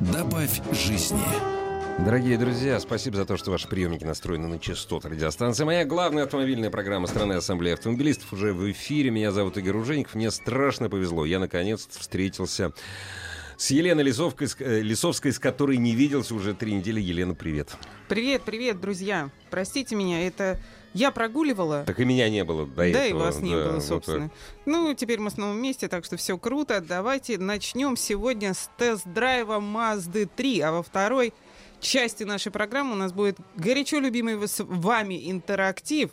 Добавь жизни. Дорогие друзья, спасибо за то, что ваши приемники настроены на частоты радиостанции. Моя главная автомобильная программа страны Ассамблеи автомобилистов уже в эфире. Меня зовут Игорь Ужеников. Мне страшно повезло. Я наконец-то встретился с Еленой Лисовской, э, Лисовской, с которой не виделся уже три недели. Елена, привет. Привет, привет, друзья. Простите меня, это я прогуливала. Так и меня не было до да этого. Да, и вас не да, было, вот собственно. ну, теперь мы снова вместе, так что все круто. Давайте начнем сегодня с тест-драйва Mazda 3, а во второй части нашей программы у нас будет горячо любимый вами интерактив.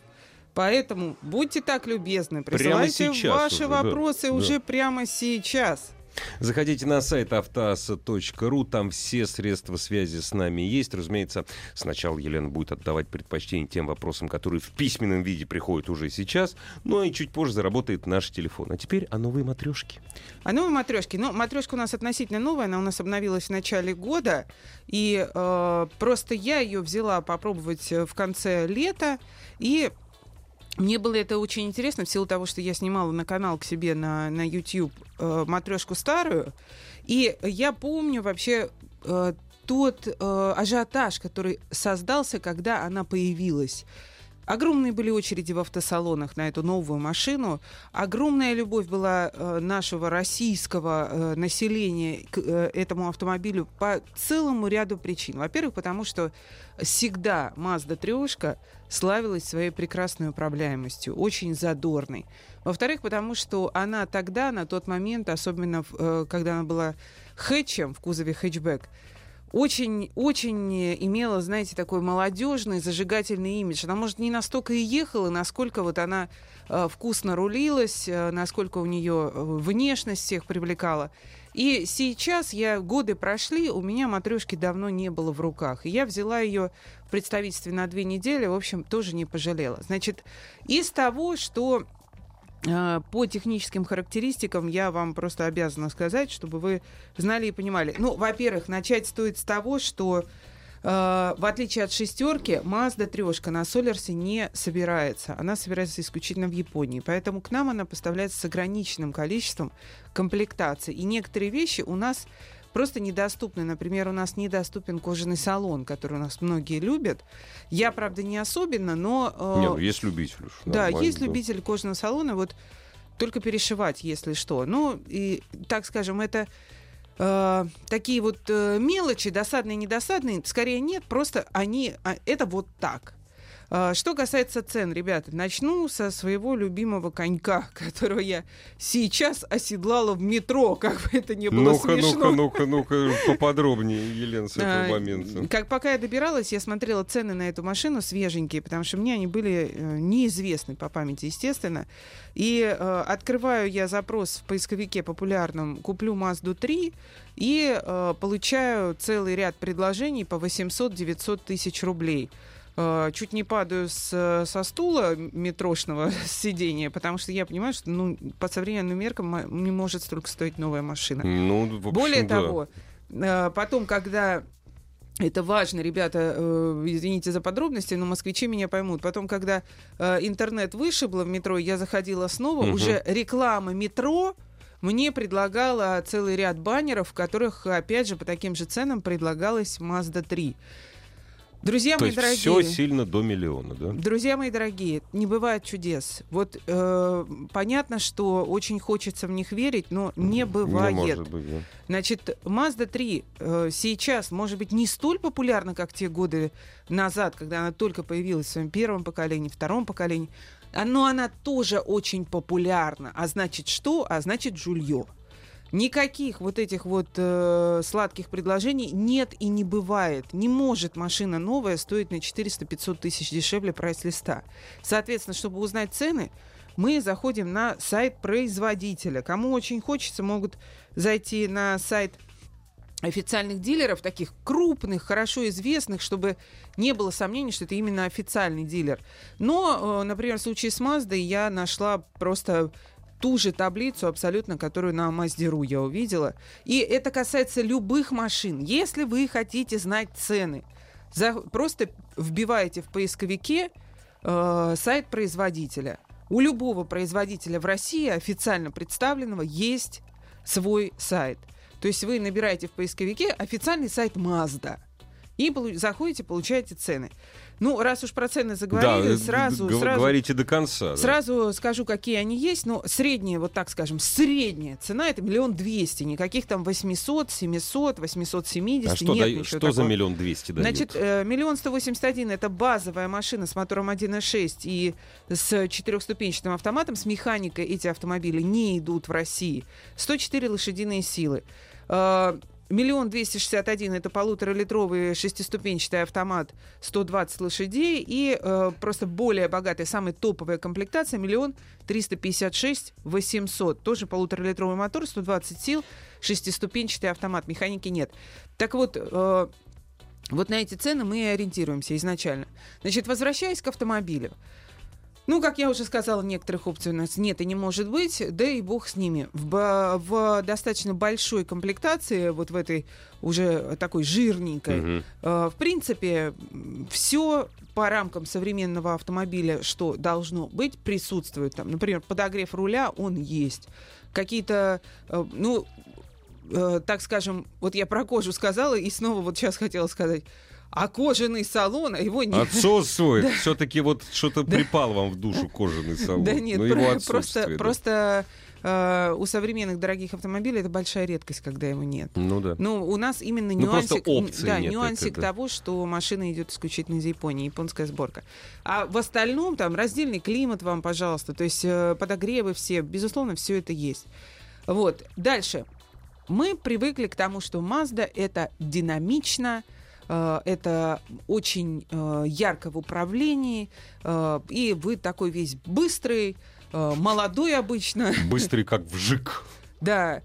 Поэтому будьте так любезны, присылайте ваши уже, вопросы да, уже да. прямо сейчас. Заходите на сайт автоаса.ру, там все средства связи с нами есть. Разумеется, сначала Елена будет отдавать предпочтение тем вопросам, которые в письменном виде приходят уже сейчас, ну и чуть позже заработает наш телефон. А теперь о новой матрешке. О новой матрешке. Ну, матрешка у нас относительно новая, она у нас обновилась в начале года, и э, просто я ее взяла попробовать в конце лета, и мне было это очень интересно в силу того, что я снимала на канал к себе на, на YouTube э, матрешку старую. И я помню вообще э, тот э, ажиотаж, который создался, когда она появилась. Огромные были очереди в автосалонах на эту новую машину. Огромная любовь была э, нашего российского э, населения к э, этому автомобилю по целому ряду причин. Во-первых, потому что всегда Mazda 3 славилась своей прекрасной управляемостью, очень задорной. Во-вторых, потому что она тогда, на тот момент, особенно э, когда она была хэтчем в кузове хэтчбэк, очень, очень имела, знаете, такой молодежный, зажигательный имидж. Она, может, не настолько и ехала, насколько вот она э, вкусно рулилась, э, насколько у нее э, внешность всех привлекала. И сейчас я годы прошли, у меня матрешки давно не было в руках. И я взяла ее в представительстве на две недели, в общем, тоже не пожалела. Значит, из того, что по техническим характеристикам я вам просто обязана сказать, чтобы вы знали и понимали. Ну, во-первых, начать стоит с того, что Uh, в отличие от шестерки, Mazda трешка на Солерсе не собирается. Она собирается исключительно в Японии. Поэтому к нам она поставляется с ограниченным количеством комплектаций. И некоторые вещи у нас просто недоступны. Например, у нас недоступен кожаный салон, который у нас многие любят. Я, правда, не особенно, но... Э, Нет, ну, есть любитель. Да, есть да. любитель кожаного салона. Вот только перешивать, если что. Ну, и, так скажем, это э, такие вот э, мелочи, досадные, недосадные, скорее нет, просто они, а, это вот так. А, что касается цен, ребята, начну со своего любимого конька, которого я сейчас оседлала в метро, как бы это ни было ну-ка, смешно. Ну-ка, ну-ка, ну-ка, поподробнее, Елена, с этого а, момента. Как пока я добиралась, я смотрела цены на эту машину свеженькие, потому что мне они были э, неизвестны по памяти, естественно. И э, открываю я запрос в поисковике популярном «Куплю Мазду 3» и э, получаю целый ряд предложений по 800-900 тысяч рублей. Э, чуть не падаю с, со стула метрошного сидения, потому что я понимаю, что ну, по современным меркам не может столько стоить новая машина. Ну, общем, Более да. того, э, потом, когда это важно, ребята, э, извините за подробности, но москвичи меня поймут. Потом, когда э, интернет вышибло в метро, я заходила снова, угу. уже реклама метро мне предлагала целый ряд баннеров, в которых, опять же, по таким же ценам предлагалась Mazda 3. Друзья То мои есть дорогие. Все сильно до миллиона, да? Друзья мои дорогие, не бывает чудес. Вот э, понятно, что очень хочется в них верить, но не бывает. Не может быть, да. Значит, Mazda 3 э, сейчас, может быть, не столь популярна, как те годы назад, когда она только появилась в своем первом поколении, втором поколении. Но она тоже очень популярна. А значит что? А значит жулье. Никаких вот этих вот э, сладких предложений нет и не бывает. Не может машина новая стоить на 400-500 тысяч дешевле прайс-листа. Соответственно, чтобы узнать цены, мы заходим на сайт производителя. Кому очень хочется, могут зайти на сайт официальных дилеров, таких крупных, хорошо известных, чтобы не было сомнений, что это именно официальный дилер. Но, э, например, в случае с Маздой я нашла просто ту же таблицу абсолютно, которую на Маздеру я увидела. И это касается любых машин. Если вы хотите знать цены, за, просто вбиваете в поисковике э, сайт производителя. У любого производителя в России официально представленного есть свой сайт. То есть вы набираете в поисковике официальный сайт Mazda и заходите, получаете цены. Ну, раз уж про цены заговорили, да, сразу, г- сразу... Говорите до конца. Сразу да. скажу, какие они есть. Но средняя, вот так скажем, средняя цена это миллион двести. Никаких там 800, 700, 870. А что, нет да, что такого. за миллион двести дают? Значит, э, миллион сто восемьдесят один это базовая машина с мотором 1.6 и с четырехступенчатым автоматом. С механикой эти автомобили не идут в России. 104 лошадиные силы. Миллион двести шестьдесят один это полуторалитровый шестиступенчатый автомат 120 лошадей и э, просто более богатая, самая топовая комплектация миллион триста пятьдесят шесть восемьсот тоже полуторалитровый мотор 120 сил шестиступенчатый автомат механики нет. Так вот э, вот на эти цены мы и ориентируемся изначально. Значит, возвращаясь к автомобилю. Ну, как я уже сказала, некоторых опций у нас нет и не может быть, да и бог с ними. В, в достаточно большой комплектации, вот в этой уже такой жирненькой, угу. э, в принципе, все по рамкам современного автомобиля, что должно быть, присутствует там. Например, подогрев руля, он есть. Какие-то, э, ну, э, так скажем, вот я про кожу сказала, и снова вот сейчас хотела сказать, а кожаный салон, его нет. Отсутствует. Да. Все-таки вот что-то да. припал вам в душу кожаный салон. Да нет, Но его просто, да. просто Uh, у современных дорогих автомобилей это большая редкость, когда его нет. Ну да. Но у нас именно ну, нюансик, да, нет, нюансик это, да. того, что машина идет исключительно из Японии, японская сборка. А в остальном там раздельный климат вам, пожалуйста, то есть э, подогревы все, безусловно, все это есть. Вот. Дальше. Мы привыкли к тому, что Mazda это динамично, Э, это очень э, ярко в управлении, э, и вы такой весь быстрый, молодой обычно. Быстрый, как вжик. Да.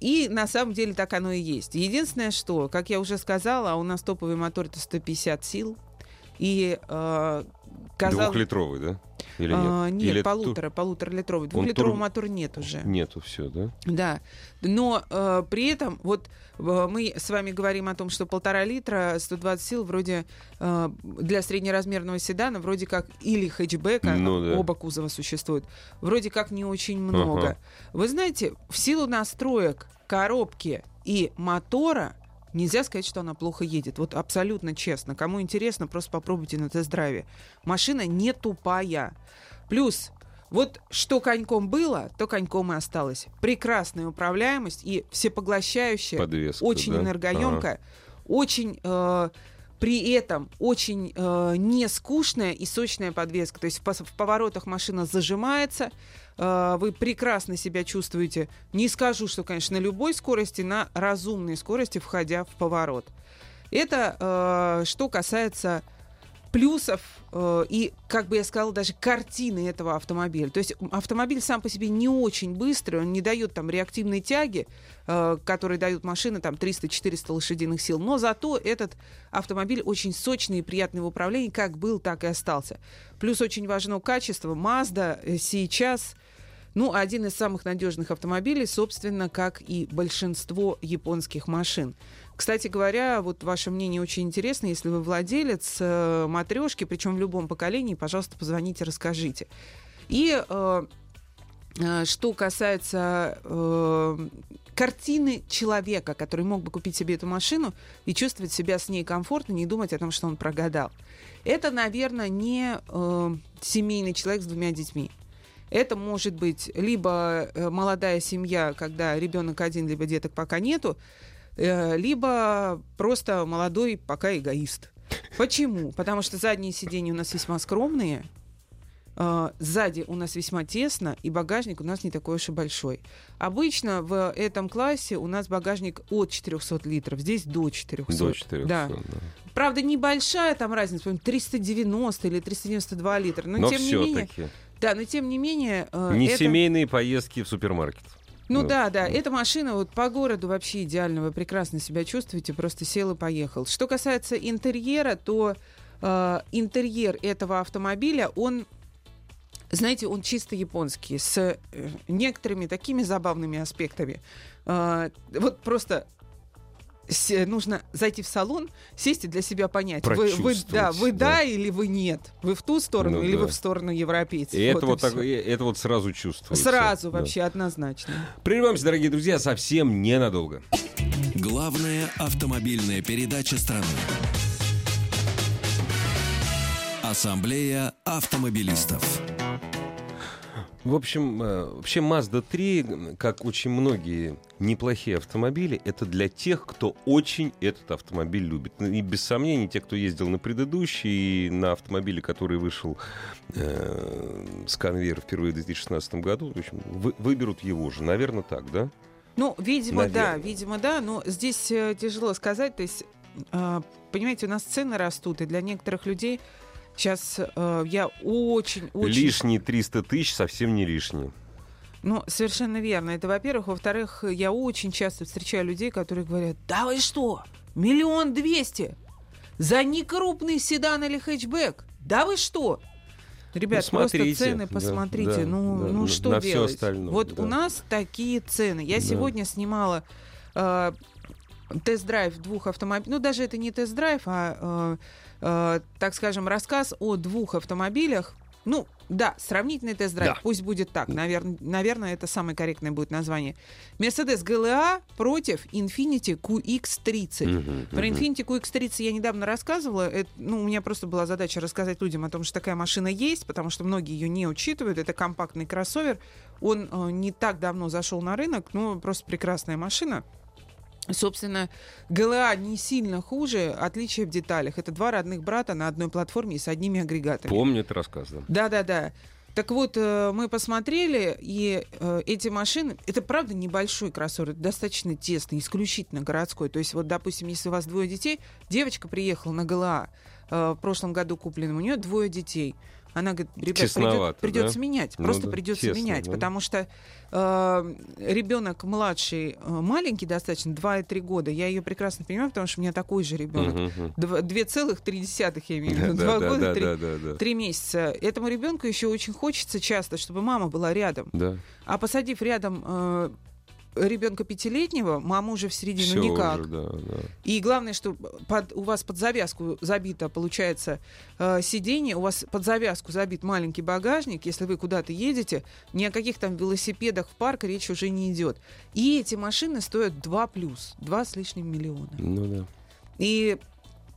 И на самом деле так оно и есть. Единственное, что, как я уже сказала, у нас топовый мотор это 150 сил. И казалось... Двухлитровый, да? Или нет? А, нет, Или полутора, ту... полутора литровый. Двухлитрового тур... мотора нет уже. Нету все, да? Да. Но э, при этом вот э, мы с вами говорим о том, что полтора литра, 120 сил вроде э, для среднеразмерного седана вроде как или хэтчбека, ну, да. оба кузова существуют, вроде как не очень много. Ага. Вы знаете, в силу настроек коробки и мотора нельзя сказать, что она плохо едет. Вот абсолютно честно. Кому интересно, просто попробуйте на тест-драйве. Машина не тупая. Плюс вот что коньком было, то коньком и осталось. Прекрасная управляемость и всепоглощающая, Подвеска, очень да? энергоемкая, ага. очень э, при этом очень э, не скучная и сочная подвеска. То есть в, в поворотах машина зажимается, вы прекрасно себя чувствуете. Не скажу, что, конечно, на любой скорости, на разумной скорости, входя в поворот. Это э, что касается плюсов э, и, как бы я сказала, даже картины этого автомобиля. То есть автомобиль сам по себе не очень быстрый, он не дает там реактивной тяги, э, которые дают машины там 300-400 лошадиных сил, но зато этот автомобиль очень сочный и приятный в управлении, как был, так и остался. Плюс очень важно качество. Mazda э, сейчас ну, один из самых надежных автомобилей, собственно, как и большинство японских машин. Кстати говоря, вот ваше мнение очень интересно. Если вы владелец э, матрешки, причем в любом поколении, пожалуйста, позвоните, расскажите. И э, э, что касается э, картины человека, который мог бы купить себе эту машину и чувствовать себя с ней комфортно, не думать о том, что он прогадал. Это, наверное, не э, семейный человек с двумя детьми. Это может быть либо э, молодая семья, когда ребенок один, либо деток пока нету, э, либо просто молодой пока эгоист. Почему? Потому что задние сиденья у нас весьма скромные, Uh, сзади у нас весьма тесно, и багажник у нас не такой уж и большой. Обычно в этом классе у нас багажник от 400 литров, здесь до 400. До 400, да. да. Правда, небольшая там разница, 390 или 392 литра, но, но тем не менее... Таки. Да, но тем не менее... Э, не это... семейные поездки в супермаркет. Ну, Ну, да, да, эта машина вот по городу вообще идеально, вы прекрасно себя чувствуете, просто сел и поехал. Что касается интерьера, то э, интерьер этого автомобиля, он, знаете, он чисто японский, с э, некоторыми такими забавными аспектами. Э, вот просто нужно зайти в салон, сесть и для себя понять, вы, вы- да, вы да, да. или вы нет, вы в ту сторону Ну или да. вы в сторону европейцев. И это вот, и всё. так- это вот сразу чувствуется. Сразу Да. вообще однозначно. Прервемся, дорогие друзья, совсем ненадолго. Главная автомобильная передача страны. Ассамблея автомобилистов. В общем, э, вообще Mazda 3, как очень многие неплохие автомобили, это для тех, кто очень этот автомобиль любит. И без сомнений, те, кто ездил на предыдущий, и на автомобиле, который вышел э, с конвейера впервые в 2016 году, в общем, вы- выберут его же. Наверное, так, да? Ну, видимо, да, Наверное. видимо, да, но здесь э, тяжело сказать. То есть, э, понимаете, у нас цены растут, и для некоторых людей сейчас э, я очень, очень... Лишние 300 тысяч совсем не лишние. Ну, совершенно верно. Это, во-первых. Во-вторых, я очень часто встречаю людей, которые говорят, да вы что, миллион двести за некрупный седан или хэтчбэк? Да вы что? Ребят, Ну, смотрите, просто цены посмотрите. да, ну, да, ну на- что на делать? остальное, вот да. у нас такие цены. Я Да. сегодня снимала э, тест-драйв двух автомобилей. Ну, даже это не тест-драйв, а, э, э, так скажем, рассказ о двух автомобилях. Ну, да, сравнительный тест-драйв, Да. пусть будет так. Навер- наверное, это самое корректное будет название. Mercedes GLA против Infiniti QX30. Мгм, Про мгм. Infiniti QX30 я недавно рассказывала. Это, ну, у меня просто была задача рассказать людям о том, что такая машина есть, потому что многие ее не учитывают. Это компактный кроссовер. Он э, не так давно зашел на рынок, но просто прекрасная машина. Собственно, ГЛА не сильно хуже, отличие в деталях. Это два родных брата на одной платформе и с одними агрегатами. Помню этот рассказ, да. Да-да-да. Так вот, э, мы посмотрели, и э, эти машины, это правда небольшой кроссовер, это достаточно тесный, исключительно городской. То есть, вот, допустим, если у вас двое детей, девочка приехала на ГЛА э, в прошлом году купленном, у нее двое детей. Она говорит, ребят, придется да? менять, Ну просто да, придется менять, да. потому что э, ребенок младший, э, маленький достаточно, 2,3 года, я ее прекрасно понимаю, потому что у меня такой же ребенок. Два- 2,3 я имею в виду, Да, два да, года, да, три да, да, да. месяца. Этому ребенку еще очень хочется часто, чтобы мама была рядом. Да. А посадив рядом э, ребенка пятилетнего, мама уже в середину Всё никак. уже, да, да. И главное, что под, у вас под завязку забито, получается, э, сиденье, у вас под завязку забит маленький багажник. Если вы куда-то едете, ни о каких там велосипедах в парк речь уже не идет. И эти машины стоят 2 плюс, 2 с лишним миллиона. Ну да. И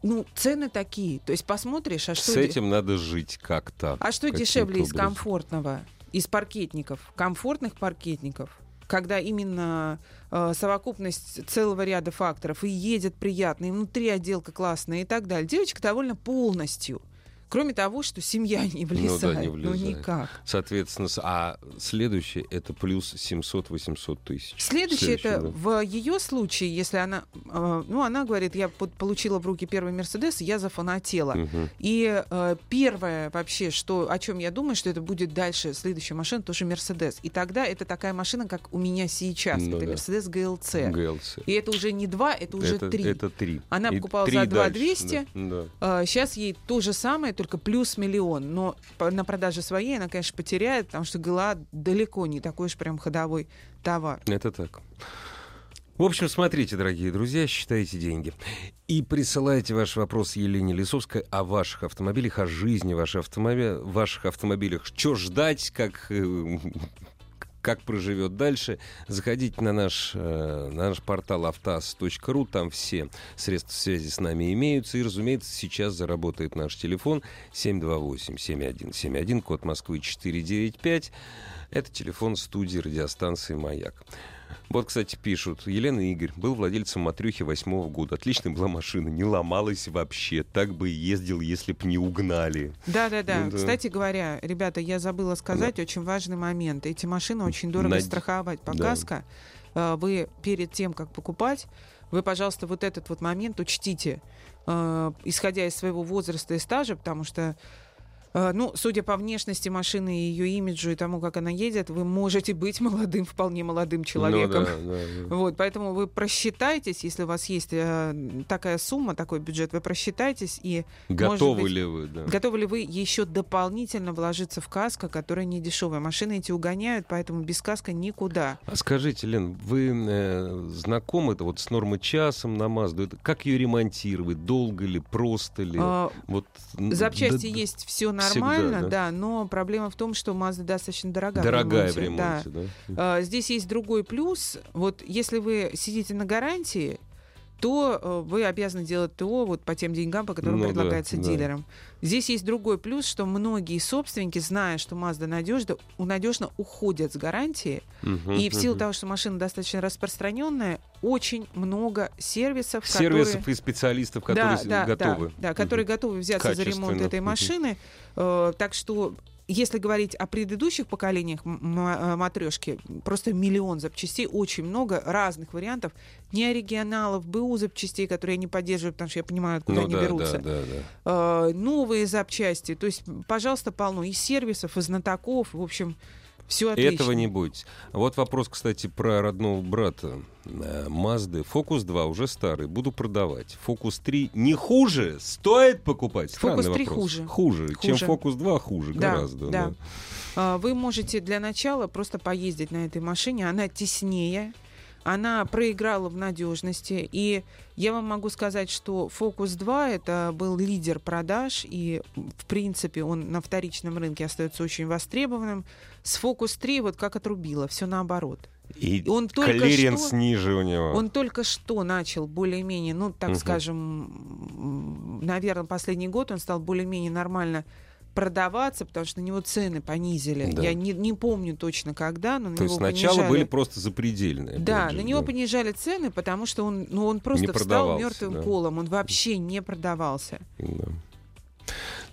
ну, цены такие. То есть посмотришь, а что... С де- этим надо жить как-то. А что дешевле из образом. комфортного, из паркетников, комфортных паркетников, когда именно э, совокупность целого ряда факторов и едет приятно, и внутри отделка классная и так далее. Девочка довольна полностью. Кроме того, что семья не влезает. не Ну, влезает. никак. Соответственно, а следующее это плюс 700-800 тысяч. Следующее, это да. в ее случае, если она, э, ну, она говорит, я под- получила в руки первый Мерседес, я зафанатела. Мгм. И э, первое вообще, что, о чем я думаю, что это будет дальше, следующая машина, тоже Мерседес. И тогда это такая машина, как у меня сейчас. Ну это да. Мерседес ГЛЦ. ГЛЦ. И это уже не два, это уже это, три. это три. Она И покупала за дальше, 2200. Да, да. сейчас ей то же самое, только плюс миллион. Но на продаже своей она, конечно, потеряет, потому что ГЛА далеко не такой уж прям ходовой товар. Это так. В общем, смотрите, дорогие друзья, считайте деньги. И присылайте ваш вопрос Елене Лисовской о ваших автомобилях, о жизни ваших, автомоби... ваших автомобилях. Что ждать, как, э, как проживет дальше. Заходите на наш, э, на наш портал автаз.ру, там все средства связи с нами имеются. И, разумеется, сейчас заработает наш телефон 728-7171, код Москвы 495. Это телефон студии радиостанции «Маяк». Вот, кстати, пишут. Елена Игорь был владельцем матрюхи восьмого года. Отличная была машина, не ломалась вообще. Так бы и ездил, если б не угнали. Да-да-да. Ну да. Кстати говоря, ребята, я забыла сказать очень важный момент. Эти машины очень дорого Над- страховать по да. Э, Вы перед тем, как покупать, вы, пожалуйста, вот этот вот момент учтите, э, исходя из своего возраста и стажа, потому что ну, судя по внешности машины и ее имиджу и тому, как она едет, вы можете быть молодым, вполне молодым человеком. Ну, да, да, да. Вот, поэтому вы просчитайтесь, если у вас есть э, такая сумма, такой бюджет, вы просчитайтесь и Готовы быть, ли вы? Да. готовы ли вы еще дополнительно вложиться в каско, которая не дешевая. Машины эти угоняют, поэтому без каска никуда. А скажите, Лен, вы э, знакомы это вот с нормой часом на Мазду? Как ее ремонтировать? Долго ли, просто ли? А, вот, Запчасти да- есть все всегда, нормально, да? да? но проблема в том, что Mazda достаточно дорогая. в Дорогая в ремонте, да. ремонте, да? А, Здесь есть другой плюс. Вот если вы сидите на гарантии, то э, вы обязаны делать ТО вот по тем деньгам, по которым Ну да, предлагается да. дилерам. Здесь есть другой плюс, что многие собственники, зная, что Mazda надежно, надежно уходят с гарантии, Мгм, и в силу мгм. того, что машина достаточно распространенная, очень много сервисов, Сервисов которые... и специалистов, которые да, да, готовы. Да, да, которые Мгм. готовы взяться за ремонт этой машины. Э, так что если говорить о предыдущих поколениях матрешки, просто миллион запчастей, очень много разных вариантов, не оригиналов, БУ запчастей, которые я не поддерживаю, потому что я понимаю, откуда Ну они да, берутся. да, да, да. Э, новые запчасти, то есть, пожалуйста, полно и сервисов, и знатоков, в общем, все отлично. Этого не будет. Вот вопрос, кстати, про родного брата э, Мазды. Фокус 2 уже старый, буду продавать. Фокус 3 не хуже, стоит покупать. Странный Фокус 3 вопрос. хуже. Хуже. Чем Хуже. Фокус 2 хуже Да, гораздо. да. А, Вы можете для начала просто поездить на этой машине. Она теснее, она проиграла в надежности. И я вам могу сказать, что Focus 2 это был лидер продаж, и в принципе он на вторичном рынке остается очень востребованным. С Focus 3 вот как отрубило, все наоборот. И Он клиренс что- ниже у него. Он только что начал более-менее, ну, так Мгм. скажем, наверное, последний год он стал более-менее нормально продаваться, потому что на него цены понизили. Да. Я не, не помню точно когда, но на То него есть сначала понижали. были просто запредельные. Да, же, на него да. понижали цены, потому что он, ну, он просто встал продавался, мертвым да. колом, он вообще не продавался. Да.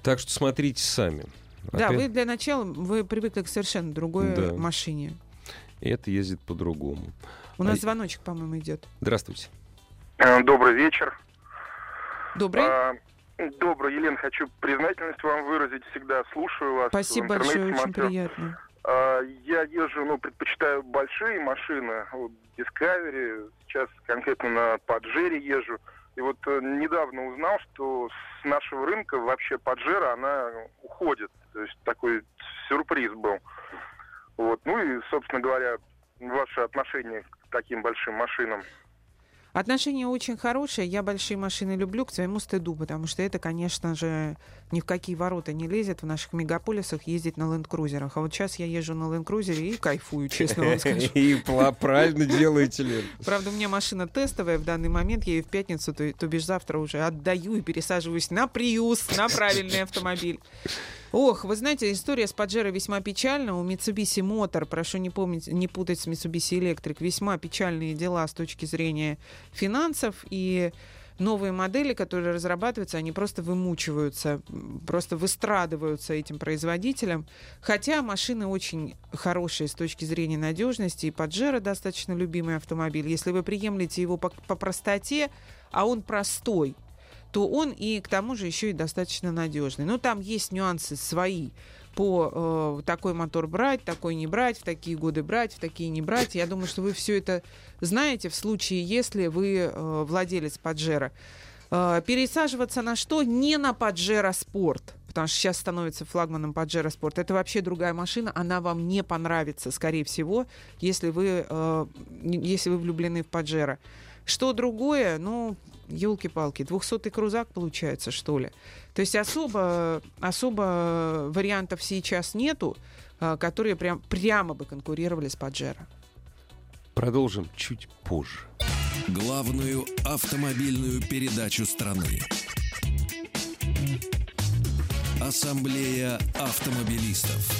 Так что смотрите сами. Да, Опять- вы для начала вы привыкли к совершенно другой Да. машине. Это ездит по-другому. У нас А- звоночек, по-моему, идет. Здравствуйте. Э, Добрый вечер. Добрый. А, Добрый, Елена, хочу признательность вам выразить. Всегда слушаю вас. Спасибо большое, очень смотрю. приятно. А, Я езжу, ну, предпочитаю большие машины, вот, Discovery, сейчас конкретно на Паджере езжу. И вот э, недавно узнал, что с нашего рынка вообще Паджера, она уходит. То есть такой сюрприз был. Вот. Ну и, собственно говоря, ваше отношение к таким большим машинам. Отношения очень хорошие. Я большие машины люблю к своему стыду, потому что это, конечно же, ни в какие ворота не лезет в наших мегаполисах ездить на ленд-крузерах. А вот сейчас я езжу на ленд-крузере и кайфую, честно вам скажу. И правильно делаете, Лен. Правда, у меня машина тестовая в данный момент. Я ее в пятницу, то, то бишь завтра уже отдаю и пересаживаюсь на Приус, на правильный автомобиль. Ох, вы знаете, история с Паджеро весьма печальна. У Mitsubishi Motor, прошу не, помнить, не путать с Mitsubishi Electric, весьма печальные дела с точки зрения финансов. И новые модели, которые разрабатываются, они просто вымучиваются, просто выстрадываются этим производителям. Хотя машины очень хорошие с точки зрения надежности, и Паджеро достаточно любимый автомобиль. Если вы приемлете его по, по простоте, а он простой, то он и к тому же еще и достаточно надежный. Но там есть нюансы свои по э, такой мотор брать, такой не брать, в такие годы брать, в такие не брать. Я думаю, что вы все это знаете в случае, если вы э, владелец Паджеро. Э, пересаживаться на что? Не на Паджеро Спорт. Потому что сейчас становится флагманом Паджеро Спорт. Это вообще другая машина, она вам не понравится, скорее всего, если вы, э, если вы влюблены в Паджеро. Что другое? Ну, елки-палки, 200-й крузак получается, что ли? То есть особо, особо вариантов сейчас нету, а, которые прям, прямо бы конкурировали с Паджеро. Продолжим чуть позже. Главную автомобильную передачу страны. Ассамблея автомобилистов.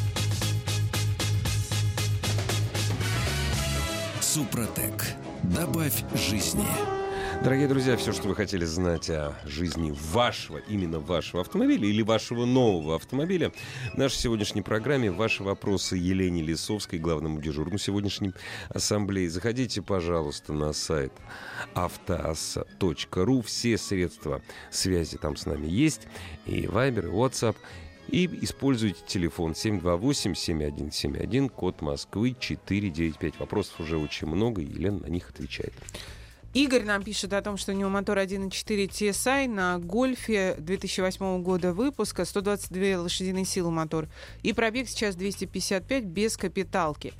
Супротек. Добавь жизни. Дорогие друзья, все, что вы хотели знать о жизни вашего, именно вашего автомобиля или вашего нового автомобиля, в нашей сегодняшней программе ваши вопросы Елене Лисовской, главному дежурному сегодняшней ассамблеи. Заходите, пожалуйста, на сайт автоасса.ру. Все средства связи там с нами есть. И Viber, и WhatsApp. И используйте телефон 728-7171, код Москвы 495. Вопросов уже очень много, и Елена на них отвечает. Игорь нам пишет о том, что у него мотор 1.4 TSI на Гольфе 2008 года выпуска, 122 лошадиные силы мотор. И пробег сейчас 255 без капиталки.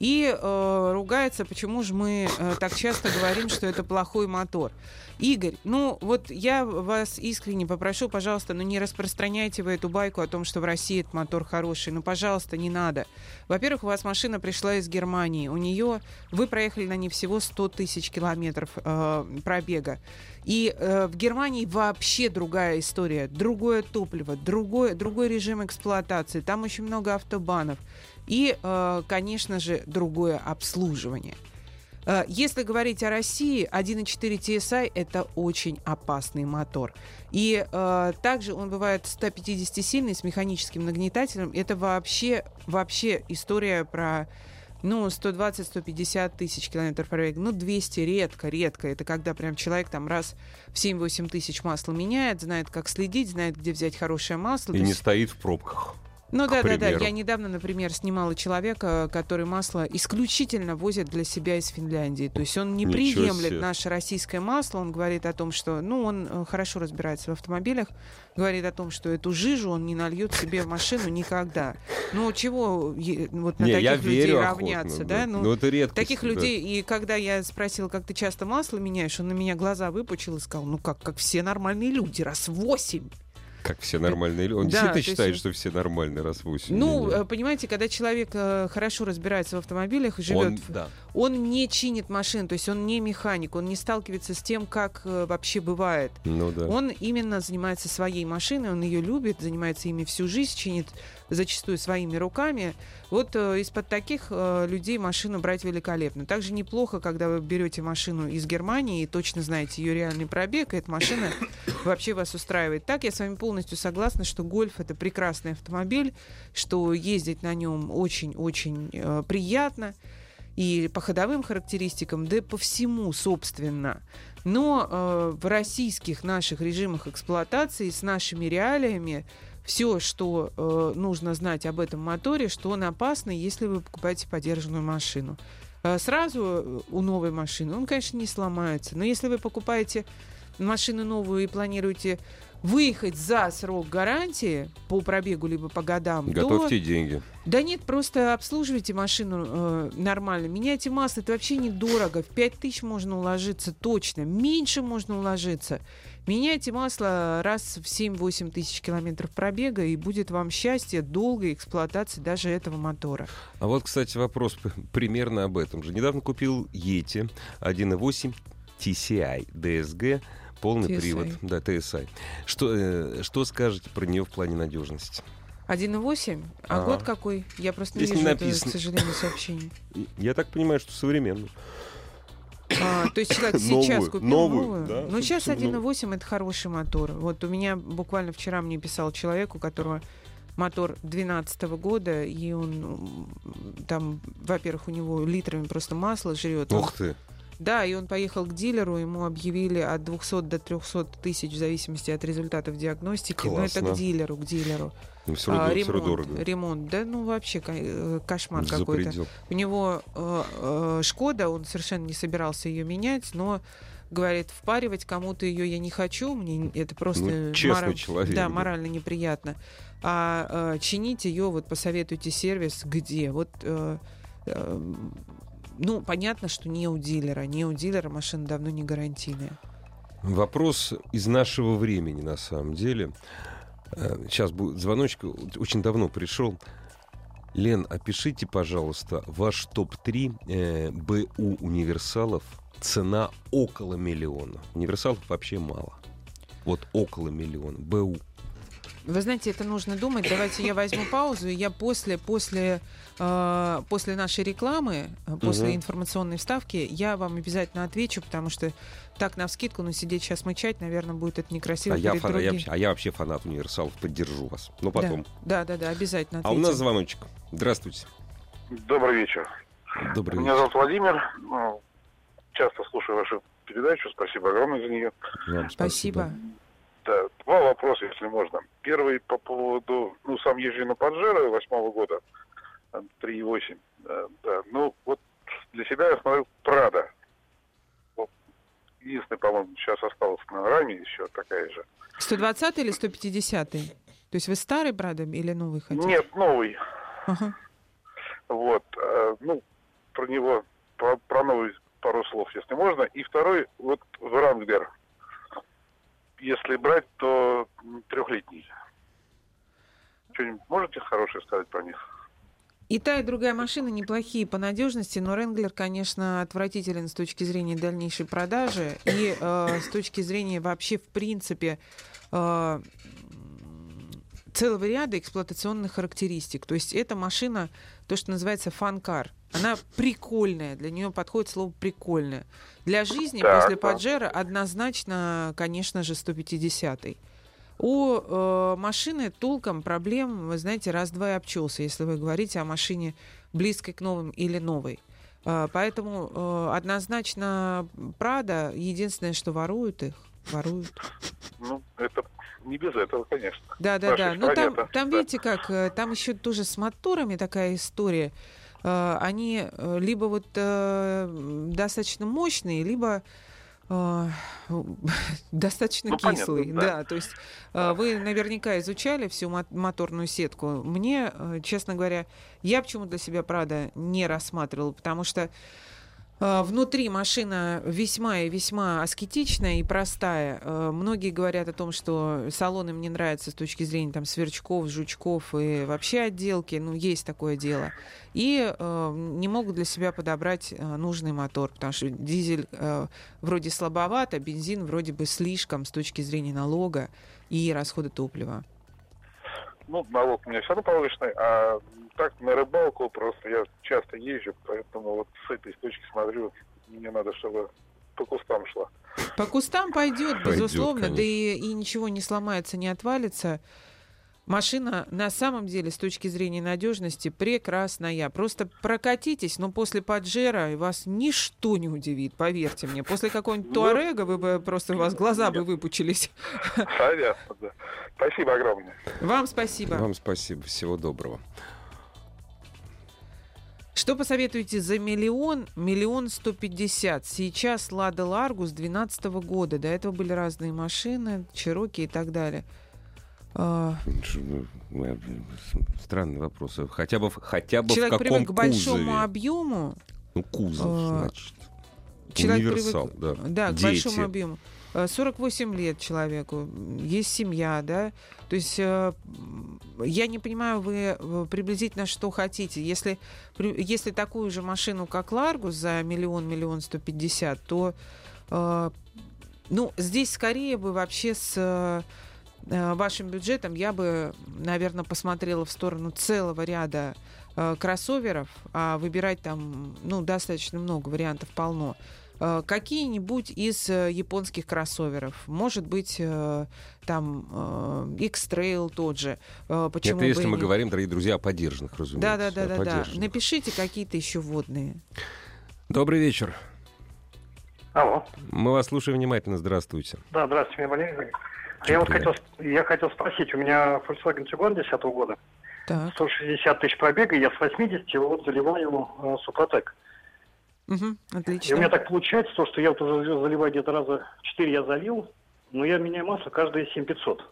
И э, ругается, почему же мы э, так часто говорим, что это плохой мотор. Игорь, ну вот я вас искренне попрошу, пожалуйста, ну не распространяйте вы эту байку о том, что в России этот мотор хороший. Ну, пожалуйста, не надо. Во-первых, у вас машина пришла из Германии. У нее, вы проехали на ней всего 100 тысяч километров э, пробега. И э, в Германии вообще другая история. Другое топливо, другой, другой режим эксплуатации. Там очень много автобанов. И, э, конечно же, другое обслуживание. Э, если говорить о России, 1.4 TSI это очень опасный мотор. И э, также он бывает 150-сильный с механическим нагнетателем. Это вообще, вообще история про ну, 120-150 тысяч километров пробега. Ну, 200 редко, редко. Это когда прям человек там раз в 7-8 тысяч масла меняет, знает, как следить, знает, где взять хорошее масло. И не есть... стоит в пробках. Ну да, да, да. Я недавно, например, снимала человека, который масло исключительно возит для себя из Финляндии. То есть он не Ничего приемлет себе. наше российское масло. Он говорит о том, что, ну, он э, хорошо разбирается в автомобилях, говорит о том, что эту жижу он не нальет себе в машину никогда. Ну, чего вот на не, таких людей верю равняться, охотно, да? Ну, ну это редко. Таких людей, и когда я спросила, как ты часто масло меняешь, он на меня глаза выпучил и сказал, ну как, как все нормальные люди, раз восемь. Как все нормальные люди. Он да, действительно считает, есть... что все нормальные, раз 8. Ну. Э, понимаете, когда человек э, хорошо разбирается в автомобилях и живет, он, да. Он не чинит машин, то есть он не механик, он не сталкивается с тем, как э, вообще бывает. Ну, да. Он именно занимается своей машиной, он ее любит, занимается ими всю жизнь, чинит зачастую своими руками. Вот э, из-под таких э, людей машину брать великолепно. Также неплохо, когда вы берете машину из Германии и точно знаете ее реальный пробег, и эта машина вообще вас устраивает. Так, я с вами полностью согласна, что гольф это прекрасный автомобиль, что ездить на нем очень-очень э, приятно и по ходовым характеристикам, да и по всему, собственно. Но э, в российских наших режимах эксплуатации с нашими реалиями все, что э, нужно знать об этом моторе, что он опасный, если вы покупаете подержанную машину. Э, сразу э, у новой машины он, конечно, не сломается. Но если вы покупаете машину новую и планируете выехать за срок гарантии по пробегу либо по годам, готовьте то... деньги. Да нет, просто обслуживайте машину э, нормально. Меняйте масло, это вообще недорого. В 5 тысяч можно уложиться точно. Меньше можно уложиться. Меняйте масло раз в 7-8 тысяч километров пробега, и будет вам счастье долгой эксплуатации даже этого мотора. А вот, кстати, вопрос примерно об этом же. Недавно купил Yeti 1.8 TCI DSG полный TSI. привод, да, TSI. Что, э, что скажете про нее в плане надежности? 1.8? А, а год какой? Я просто не Здесь вижу, не. Это, к сожалению, сообщение. Я так понимаю, что современный. А, то есть человек сейчас купил новую. новую. Да, ну, сейчас 1.8 это хороший мотор. Вот у меня буквально вчера мне писал человек, у которого мотор 2012 года, и он там, во-первых, у него литрами просто масло жрет. Ух ты! Да, и он поехал к дилеру, ему объявили от 200 до 300 тысяч в зависимости от результатов диагностики. Классно. Но это к дилеру, к дилеру. Ну, все равно, а, ремонт, дорого. ремонт, да, ну вообще э, кошмар какой-то. У него э, э, Шкода, он совершенно не собирался ее менять, но говорит, впаривать кому-то ее я не хочу, мне это просто ну, честный мораль... человек, да, морально неприятно. А э, чинить ее, вот посоветуйте сервис, где? Вот э, э, ну, понятно, что не у дилера. Не у дилера машина давно не гарантийная. Вопрос из нашего времени, на самом деле. Э, сейчас будет звоночек, очень давно пришел. Лен, опишите, пожалуйста, ваш топ-3 э, БУ универсалов. Цена около миллиона. Универсалов вообще мало. Вот около миллиона. БУ. Вы знаете, это нужно думать. Давайте я возьму паузу, и я после, после, э, после нашей рекламы, э, после угу. информационной вставки, я вам обязательно отвечу, потому что так на вскидку, но сидеть сейчас мычать, наверное, будет это некрасиво. А, я, фан, я, а я вообще фанат универсалов, поддержу вас. Ну, потом. Да, да, да, да обязательно. Ответим. А у нас звоночек. Здравствуйте. Добрый вечер. Добрый Меня зовут Владимир. Ну, часто слушаю вашу передачу. Спасибо огромное за нее. Вам спасибо. спасибо. Да, два вопроса, если можно. Первый по поводу, ну, сам езжу на Паджеро восьмого года, 3,8. Да, да. Ну, вот для себя я смотрю Прада. Вот. Единственный, по-моему, сейчас осталось на раме еще такая же. 120 или 150? То есть вы старый, правда, или новый хотите? Нет, новый. Ага. Вот. э, Ну, про него, про, про новый пару слов, если можно. И второй, вот Вранглер. Если брать, то трехлетний. Что-нибудь можете хорошее сказать про них? И та, и другая машина неплохие по надежности, но Ренглер, конечно, отвратителен с точки зрения дальнейшей продажи и э, с точки зрения вообще, в принципе, э, целого ряда эксплуатационных характеристик. То есть эта машина, то, что называется фанкар, она прикольная, для нее подходит слово прикольная. Для жизни Так, после да. Паджеро однозначно, конечно же, 150-й. У э, машины толком проблем, вы знаете, раз-два и обчелся, если вы говорите о машине близкой к новым или новой. Э, поэтому э, однозначно Прада, единственное, что воруют их, воруют. Ну, это не без этого, конечно. Да, да, да. Ну там, там да. видите как, э, там еще тоже с моторами такая история. Э, Они э, либо вот э, достаточно мощные, либо достаточно Ну, понятно, кислые. да. Да, то есть вы наверняка изучали всю мо- моторную сетку. Мне, честно говоря, я почему для себя Прада не рассматривала, потому что Внутри машина весьма и весьма аскетичная и простая. Э, Многие говорят о том, что салон им не нравится с точки зрения там, сверчков, жучков и вообще отделки. Ну, есть такое дело. И э, не могут для себя подобрать нужный мотор, потому что дизель э, вроде слабоват, а бензин вроде бы слишком с точки зрения налога и расхода топлива. Ну, налог у меня все равно повышенный, а так на рыбалку просто я часто езжу, поэтому вот с этой точки смотрю, мне надо, чтобы по кустам шла. По кустам пойдет, Пойдет, безусловно, да конечно. и, и ничего не сломается, не отвалится. Машина на самом деле с точки зрения надежности прекрасная. Просто прокатитесь, но после Паджера вас ничто не удивит, поверьте мне. После какого-нибудь Ну, Туарега вы бы просто у вас глаза бы выпучились. Понятно, да. Спасибо огромное. Вам спасибо. Вам спасибо. Всего доброго. Что посоветуете за миллион, миллион сто пятьдесят? Сейчас Лада Ларгус 2012 года. До этого были разные машины, Чироки и так далее. А, ну, э, Странный вопрос. Хотя бы, хотя бы Человек в каком привык к большому кузове? объему. Ну, кузов, А, значит. Человек Универсал, привык, да. да, к Дети. большому объему. Э, 48 лет человеку, есть семья, да. То есть э, я не понимаю, вы э, приблизительно что хотите. Если, если такую же машину, как Ларгус, за миллион, миллион сто пятьдесят, то э, ну, здесь скорее бы вообще с э, э, вашим бюджетом я бы, наверное, посмотрела в сторону целого ряда э, кроссоверов, а выбирать там, ну, достаточно много вариантов полно. Э, Какие-нибудь из э, японских кроссоверов. Может быть, э, там э, X-Trail тот же. Э, Почему Это если мы нет? говорим, дорогие друзья, о поддержанных, разумеется. да, да, о да, да. подержанных. Напишите какие-то еще водные. Добрый вечер. Алло. Мы вас слушаем внимательно. Здравствуйте. Да, здравствуйте, меня Валерий. Очень Я вот хотел, я хотел спросить, у меня Volkswagen Tiguan 10 года, Так. 160 тысяч пробега, я с 80 вот заливаю э, Супротек. Мгм, И у отлично. меня так получается, то, что я вот уже заливаю где-то раза 4 я залил, но я меняю масло каждые 7500.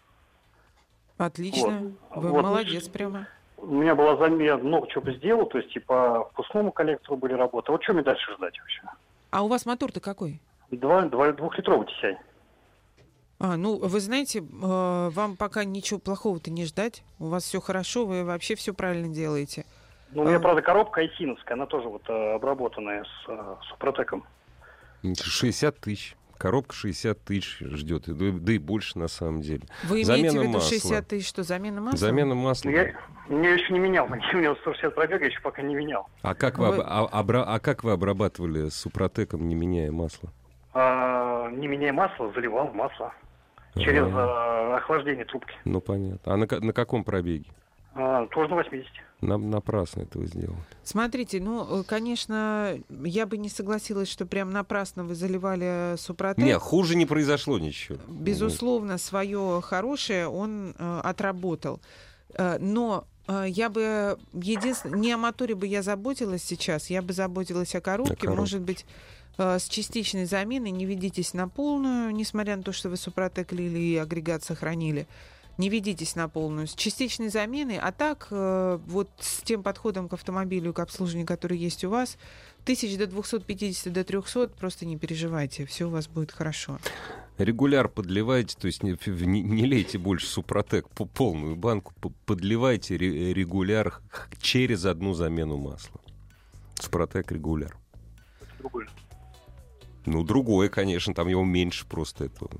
Отлично. Вот. Вы Вот. молодец прямо. У меня была замена, много чего бы сделал, то есть и по впускному коллектору были работы. Вот что мне дальше ждать вообще? А у вас мотор-то какой? Два, два, двухлитровый TCI. А, ну, вы знаете, э, вам пока ничего плохого-то не ждать. У вас все хорошо, вы вообще все правильно делаете. Ну, у меня, А. правда, коробка айсиновская, она тоже вот э, обработанная с э, Супротеком. 60 тысяч. Коробка 60 тысяч ждет. И Да, да и больше на самом деле. Вы Замена имеете в виду масла. 60 тысяч, что, замена масла? Замена масла. Я, я еще не менял, у меня 160 пробега, еще пока не менял. А как вы, Вы- а, обра- а как вы обрабатывали с супротеком, не меняя масло? А, не меняя масло, заливал в масло через А, охлаждение трубки. Ну, понятно. А на, на каком пробеге? А, тоже на 80. Нам напрасно это вы сделали. Смотрите, ну, конечно, я бы не согласилась, что прям напрасно вы заливали Супротек. Не, хуже не произошло ничего. Безусловно, свое хорошее он э, отработал. Э, но э, я бы единственное, не о моторе бы я заботилась сейчас, я бы заботилась о коробке, коробке. может быть, с частичной заменой. Не ведитесь на полную, несмотря на то, что вы Супротек лили и агрегат сохранили. Не ведитесь на полную с частичной заменой, а так э, вот с тем подходом к автомобилю, к обслуживанию, который есть у вас, тысяч до 250 до 300, просто не переживайте, все у вас будет хорошо. Регуляр подливайте, то есть не, не- не лейте больше Супротек по полную банку, подливайте ре- регуляр х- через одну замену масла. Супротек регуляр. Другой. Ну, другое, конечно, там его меньше просто этого.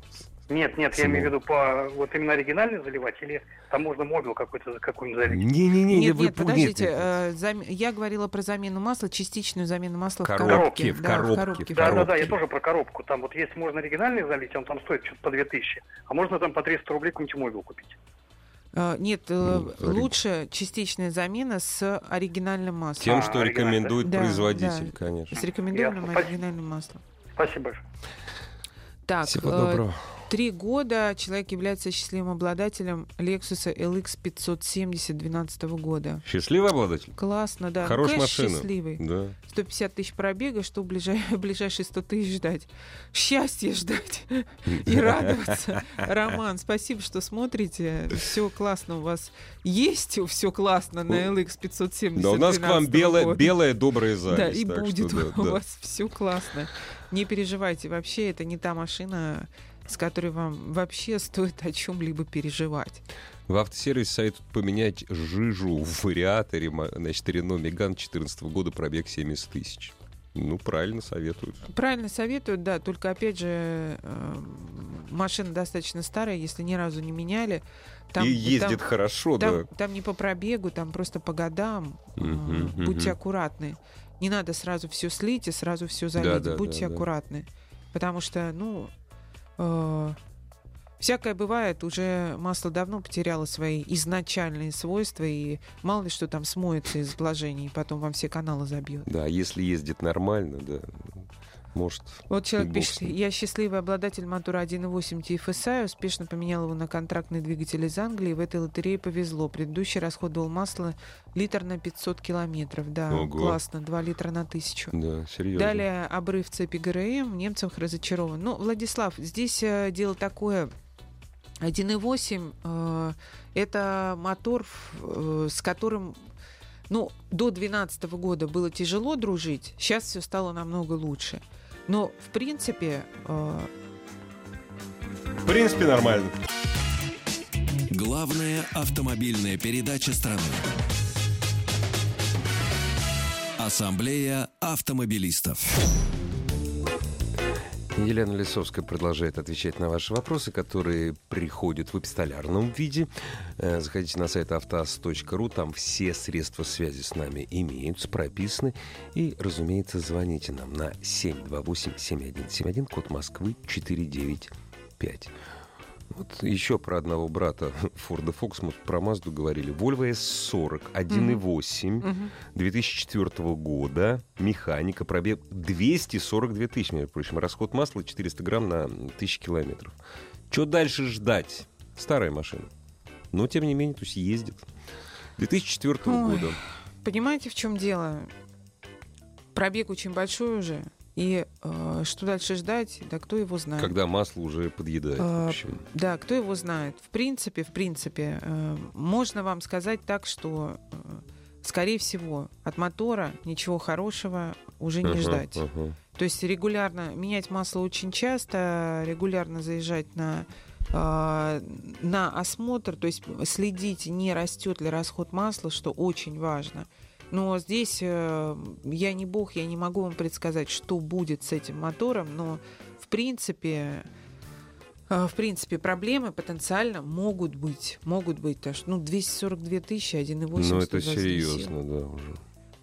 Нет, нет, я Самого. имею в виду по вот именно оригинальный заливать или там можно мобил какой-то какой-нибудь залить? Не-не-не, Нет, вы нет, подождите, нет, нет. э, зам- я говорила про замену масла, частичную замену масла Коробки, в коробке. в Да, коробке, в коробке. в Да, да, да, коробке. я тоже про коробку. Там вот есть можно оригинальный залить, он там стоит что-то по 2000, а можно там по 300 рублей какой-нибудь мобил купить. Э, Нет, э, Ну, лучше частичная замена с оригинальным маслом. Тем, А, что оригинально, рекомендует да? Да, производитель, да. конечно. С рекомендованным Ясно. оригинальным маслом. Спасибо большое. Так, Всего э, доброго. Три года человек является счастливым обладателем Lexus LX 570 2012 года. Счастливый обладатель? Классно, да. Хорошая машина. счастливый. Да. 150 тысяч пробега, что ближай- ближайшие 100 тысяч ждать? Счастье ждать и радоваться. Роман, спасибо, что смотрите. Все классно у вас есть, все классно на LX 570 Да, у нас к вам 12 белая, белая добрая запись. Да, и будет у вас все классно. Не переживайте, вообще это не та машина, с которой вам вообще стоит о чем-либо переживать. В автосервисе советуют поменять жижу в вариаторе, значит, Рено Меган 2014 года, пробег 70 тысяч. Ну, правильно советуют. Правильно советуют, да, только опять же э, машина достаточно старая, если ни разу не меняли. Там, и ездит там- хорошо, Там, да. там не по пробегу, там просто по годам. Э, Мгм, Будьте аккуратны. Не надо сразу все слить и сразу все Да, залить. да, Будьте да, да. аккуратны. Потому что, ну, э, всякое бывает, уже масло давно потеряло свои изначальные свойства, и мало ли что там смоется из вложений, и потом вам все каналы забьет. Да, если ездит нормально, да, может... Вот человек пишет, я счастливый обладатель мотора 1.8 TFSI, успешно поменял его на контрактный двигатель из Англии, в этой лотерее повезло. Предыдущий расходовал масло литр на 500 километров. Да, Ого. классно, 2 литра на тысячу. Да, серьезно. Далее обрыв цепи ГРМ, немцев разочарован. Ну, Владислав, здесь э, дело такое. 1.8 э, это мотор, э, с которым ну, до 2012 года было тяжело дружить, сейчас все стало намного лучше. Но, в принципе, э, В принципе, нормально. Главная автомобильная передача страны. Ассамблея автомобилистов. Елена Лисовская продолжает отвечать на ваши вопросы, которые приходят в эпистолярном виде. Э, Заходите на сайт автоаз.ру, там все средства связи с нами имеются, прописаны. И, разумеется, звоните нам на 728-7171, код Москвы 495. Вот еще про одного брата Форда Фокс, мы про Мазду говорили. Volvo S40 1.8 мгм. 2004 года, механика, пробег 242 тысячи, между прочим, расход масла 400 грамм на 1000 километров. Что дальше ждать? Старая машина. Но, тем не менее, то есть ездит. 2004 Ой. года. понимаете, в чем дело? Пробег очень большой уже. И э, что дальше ждать, да кто его знает. Когда масло уже подъедает. А, в общем. Да, кто его знает. В принципе, в принципе, э, можно вам сказать так, что, э, скорее всего, от мотора ничего хорошего уже не Ага, ждать. ага. То есть регулярно менять масло очень часто, регулярно заезжать на э, на осмотр, то есть следить, не растет ли расход масла, что очень важно. Но здесь э, я не бог, я не могу вам предсказать, что будет с этим мотором, но в принципе, э, в принципе, проблемы потенциально могут быть, могут быть, потому что, ну, 242 тысячи, 1,8 Ну, это 120 сил серьезно, да, уже.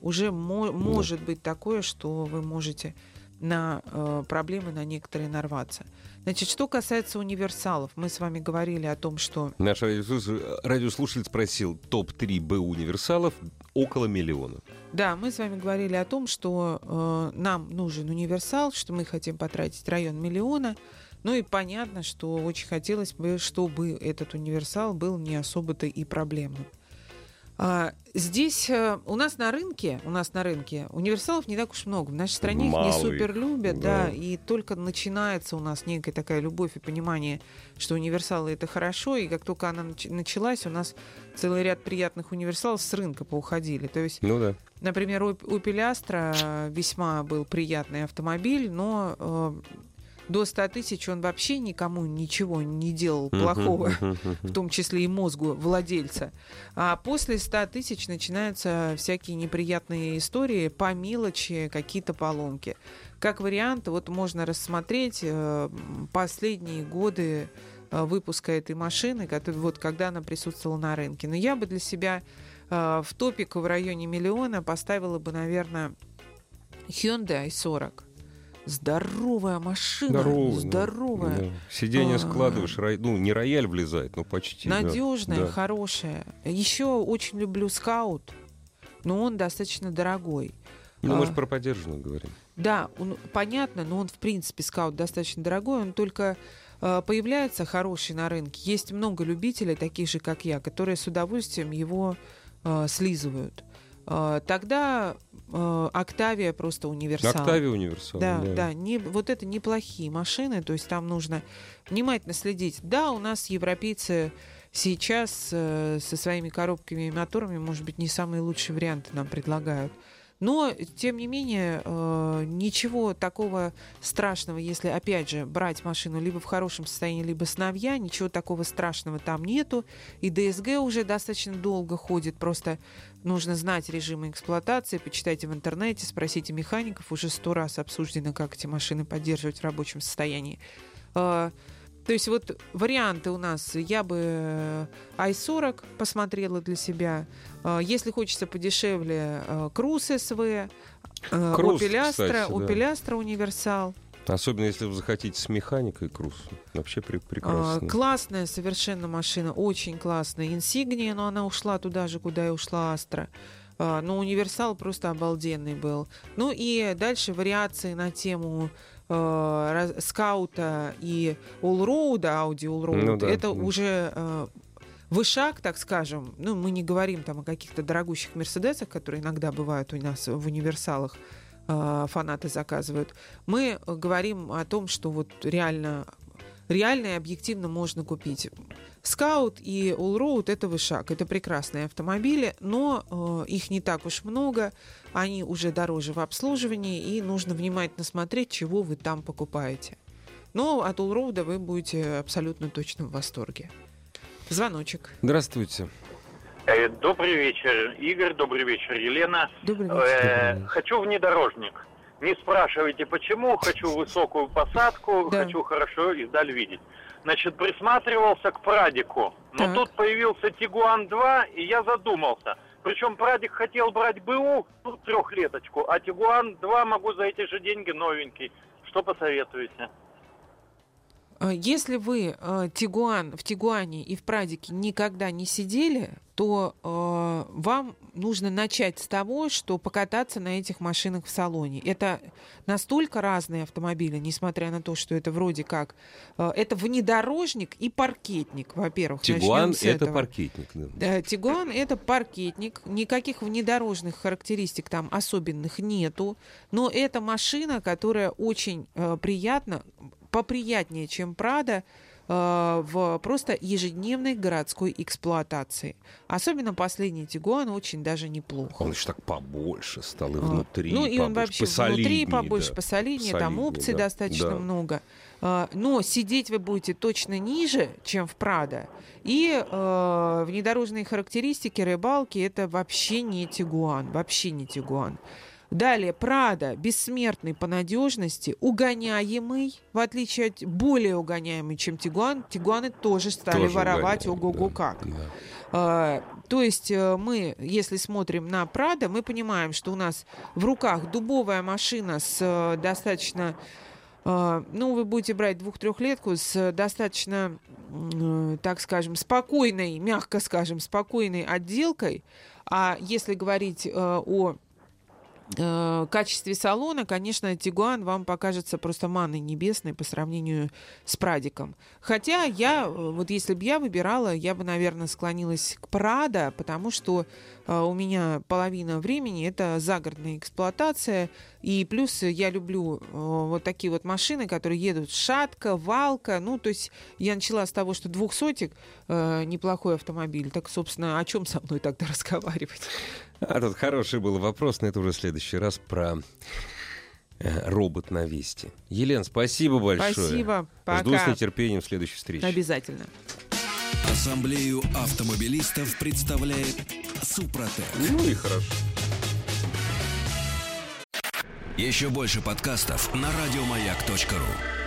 уже мо- может быть такое, что вы можете на э, проблемы на некоторые нарваться. Значит, что касается универсалов, мы с вами говорили о том, что... Наш радиослушатель, спросил топ-3 Б универсалов около миллиона. Да, мы с вами говорили о том, что э, нам нужен универсал, что мы хотим потратить район миллиона. Ну и понятно, что очень хотелось бы, чтобы этот универсал был не особо-то и проблемным. А, здесь э, у нас на рынке, у нас на рынке универсалов не так уж много. В нашей стране Мало их не супер любят, да. да. и только начинается у нас некая такая любовь и понимание, что универсалы это хорошо, и как только она нач- началась, у нас целый ряд приятных универсалов с рынка поуходили. То есть Ну да. Например, у Opel Astra весьма был приятный автомобиль, но э, до 100 тысяч он вообще никому ничего не делал плохого, в том числе и мозгу владельца. А после 100 тысяч начинаются всякие неприятные истории по мелочи, какие-то поломки. Как вариант, вот можно рассмотреть э, последние годы э, выпуска этой машины, который, вот когда она присутствовала на рынке. Но я бы для себя э, в топик в районе миллиона поставила бы, наверное, Hyundai i40. Здоровая машина. Здоровая. здоровая. Да. Сиденье А. складываешь, рай- ну, не рояль влезает, но почти. Надежная, Да. хорошая. Еще очень люблю скаут, но он достаточно дорогой. Ну, мы А. же про поддержанную говорим. Да, он, понятно, но он, в принципе, скаут достаточно дорогой, он только э, появляется хороший на рынке. Есть много любителей, таких же, как я, которые с удовольствием его э, слизывают. Э, тогда э, Октавия просто универсал. Октавия универсал. Да, да, не, вот это неплохие машины, то есть там нужно внимательно следить. Да, у нас европейцы сейчас э, со своими коробками и моторами, может быть, не самые лучшие варианты нам предлагают. Но, тем не менее, ничего такого страшного, если, опять же, брать машину либо в хорошем состоянии, либо с новья, ничего такого страшного там нету. И ДСГ уже достаточно долго ходит, просто нужно знать режимы эксплуатации, почитайте в интернете, спросите механиков, уже сто раз обсуждено, как эти машины поддерживать в рабочем состоянии. Э, То есть вот варианты у нас, я бы э, i40 посмотрела для себя. Э, Если хочется подешевле, э, Круз СВ, э, Круз, Opel Astra, кстати, да. Opel Astra Универсал. Особенно, если вы захотите с механикой круз. Вообще А, прекрасно. Классная совершенно машина, очень классная. Инсигния, но она ушла туда же, куда и ушла Астра. А, Но универсал просто обалденный был. Ну и дальше вариации на тему э, скаута и Allroad, Audi Allroad. Ну да, Это да. уже э, вышаг, так скажем. Ну, мы не говорим там о каких-то дорогущих Мерседесах, которые иногда бывают у нас в универсалах фанаты заказывают. Мы э, говорим о том, что вот реально реально и объективно можно купить. Скаут и Allroad это вышаг, это прекрасные автомобили, но э, их не так уж много, они уже дороже в обслуживании, и нужно внимательно смотреть, чего вы там покупаете. Но от Allroad вы будете абсолютно точно в восторге. Звоночек. Здравствуйте. Э, Добрый вечер, Игорь. Добрый вечер, Елена. Добрый вечер. Э, хочу внедорожник. Не спрашивайте, почему. Хочу высокую посадку, Да. хочу хорошо издаль видеть. Значит, присматривался к Прадику. Но Так. тут появился Тигуан 2, и я задумался. Причем Прадик хотел брать БУ, ну, трехлеточку, а Тигуан 2 могу за эти же деньги новенький. Что посоветуете? А Если вы э, Тигуан, в Тигуане и в Прадике никогда не сидели, то э, вам нужно начать с того, что покататься на этих машинах в салоне. Это настолько разные автомобили, несмотря на то, что это вроде как... э, это внедорожник и паркетник, во-первых. Тигуан это этого. паркетник. да. Да, Тигуан это паркетник, никаких внедорожных характеристик там особенных нету, но это машина, которая очень э, приятна, поприятнее, чем Прада, э, в просто ежедневной городской эксплуатации. Особенно последний Тигуан очень даже неплохо. Он еще так побольше стал и А, внутри. ну и он побольше, вообще посолиднее, внутри побольше, да. посолиднее, там Посолиднее, опций да, достаточно да. много. А, Но сидеть вы будете точно ниже, чем в Прадо. И э, внедорожные характеристики рыбалки это вообще не Тигуан, вообще не Тигуан. Далее, Прада, бессмертный по надежности, угоняемый, в отличие от более угоняемый, чем Тигуан. Тигуаны тоже стали Тоже воровать, ого-го да, как. да. А, То есть э, мы, если смотрим на Прада, мы понимаем, что у нас в руках дубовая машина с э, достаточно, э, ну, вы будете брать двух-трехлетку с достаточно, так скажем, спокойной, мягко скажем, спокойной отделкой. А если говорить о э, качестве салона, конечно, Тигуан вам покажется просто манной небесной по сравнению с Прадиком. Хотя я, э, вот если бы я выбирала, я бы, наверное, склонилась к Прада, потому что э, у меня половина времени это загородная эксплуатация, и плюс я люблю э, вот такие вот машины, которые едут шатко, валка, ну, то есть я начала с того, что двухсотик э, неплохой автомобиль, так, собственно, о чем со мной тогда разговаривать? А тут хороший был вопрос, но это уже в следующий раз про э, робот на Весте. Елен, спасибо большое. Спасибо, Жду с пока. нетерпением следующей встречи. Обязательно. Ассамблею автомобилистов представляет Супротек. Ну и хорошо. Еще больше подкастов на радиомаяк.ру.